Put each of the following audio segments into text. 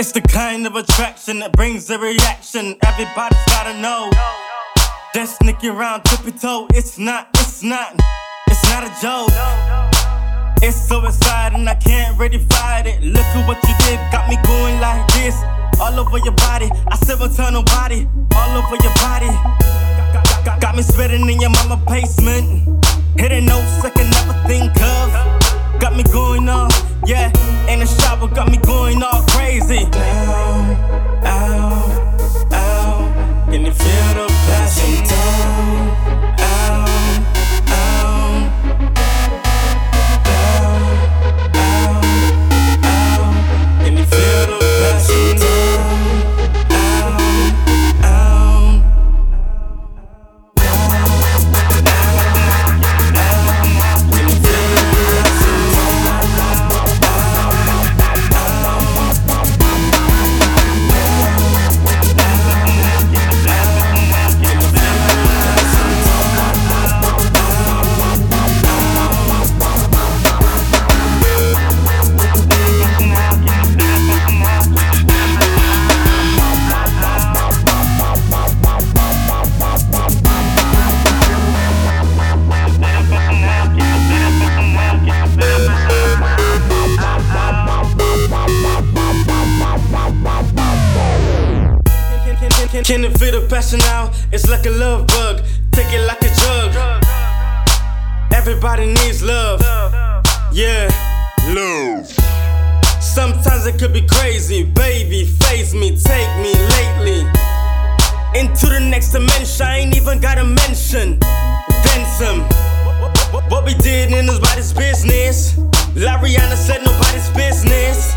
It's the kind of attraction that brings a reaction. Everybody's gotta know. Just sneaking around tippy toe. It's not, it's not, it's not a joke. It's so exciting, I can't really fight it. Look at what you did, got me going like this. All over your body, I said maternal body. All over your body. Got me sweating in your mama basement. Hitting no second, never think of. Got me going on, yeah. Can, can it feel the passion now? It's like a love bug. Take it like a drug. Everybody needs love. Yeah, love. Sometimes it could be crazy, baby. Face me, take me lately. Into the next dimension, I ain't even gotta mention. Then some. What, we did in nobody's business. Lariana said nobody's business.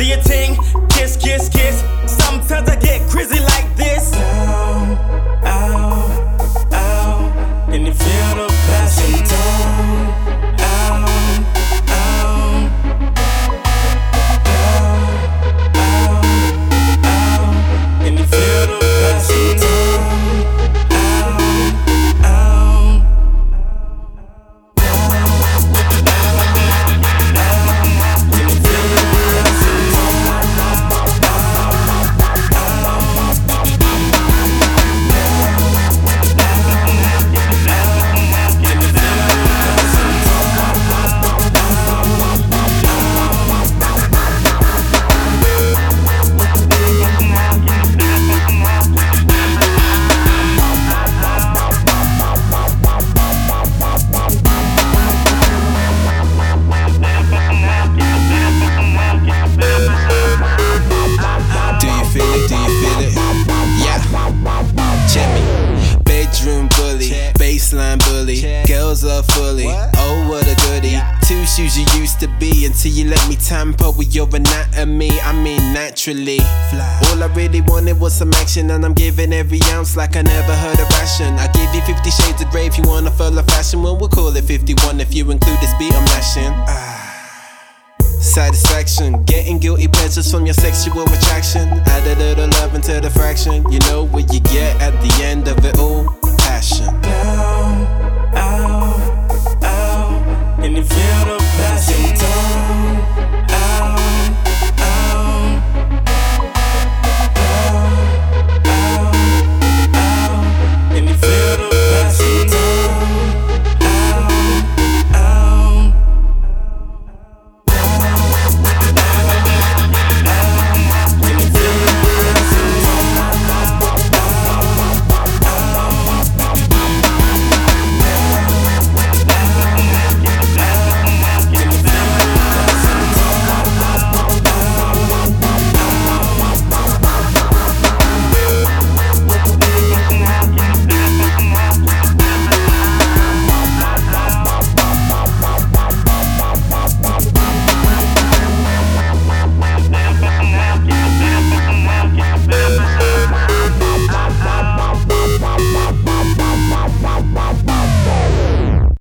Do your thing, kiss, kiss, kiss. Sometimes I get crazy like this. Ow, ow, ow. Can you feel the Fully. Oh, what a goodie. Two shoes you used to be until you let me tamper with your anatomy. I mean, naturally. Fly. All I really wanted was some action, and I'm giving every ounce like I never heard a ration. I give you 50 shades of grey if you wanna follow fashion. Well, we'll call it 51 if you include this beat I'm lashing. Ah. Satisfaction, getting guilty pleasures from your sexual attraction. Add a little love into the fraction. You know what you get at the end of it all? Passion.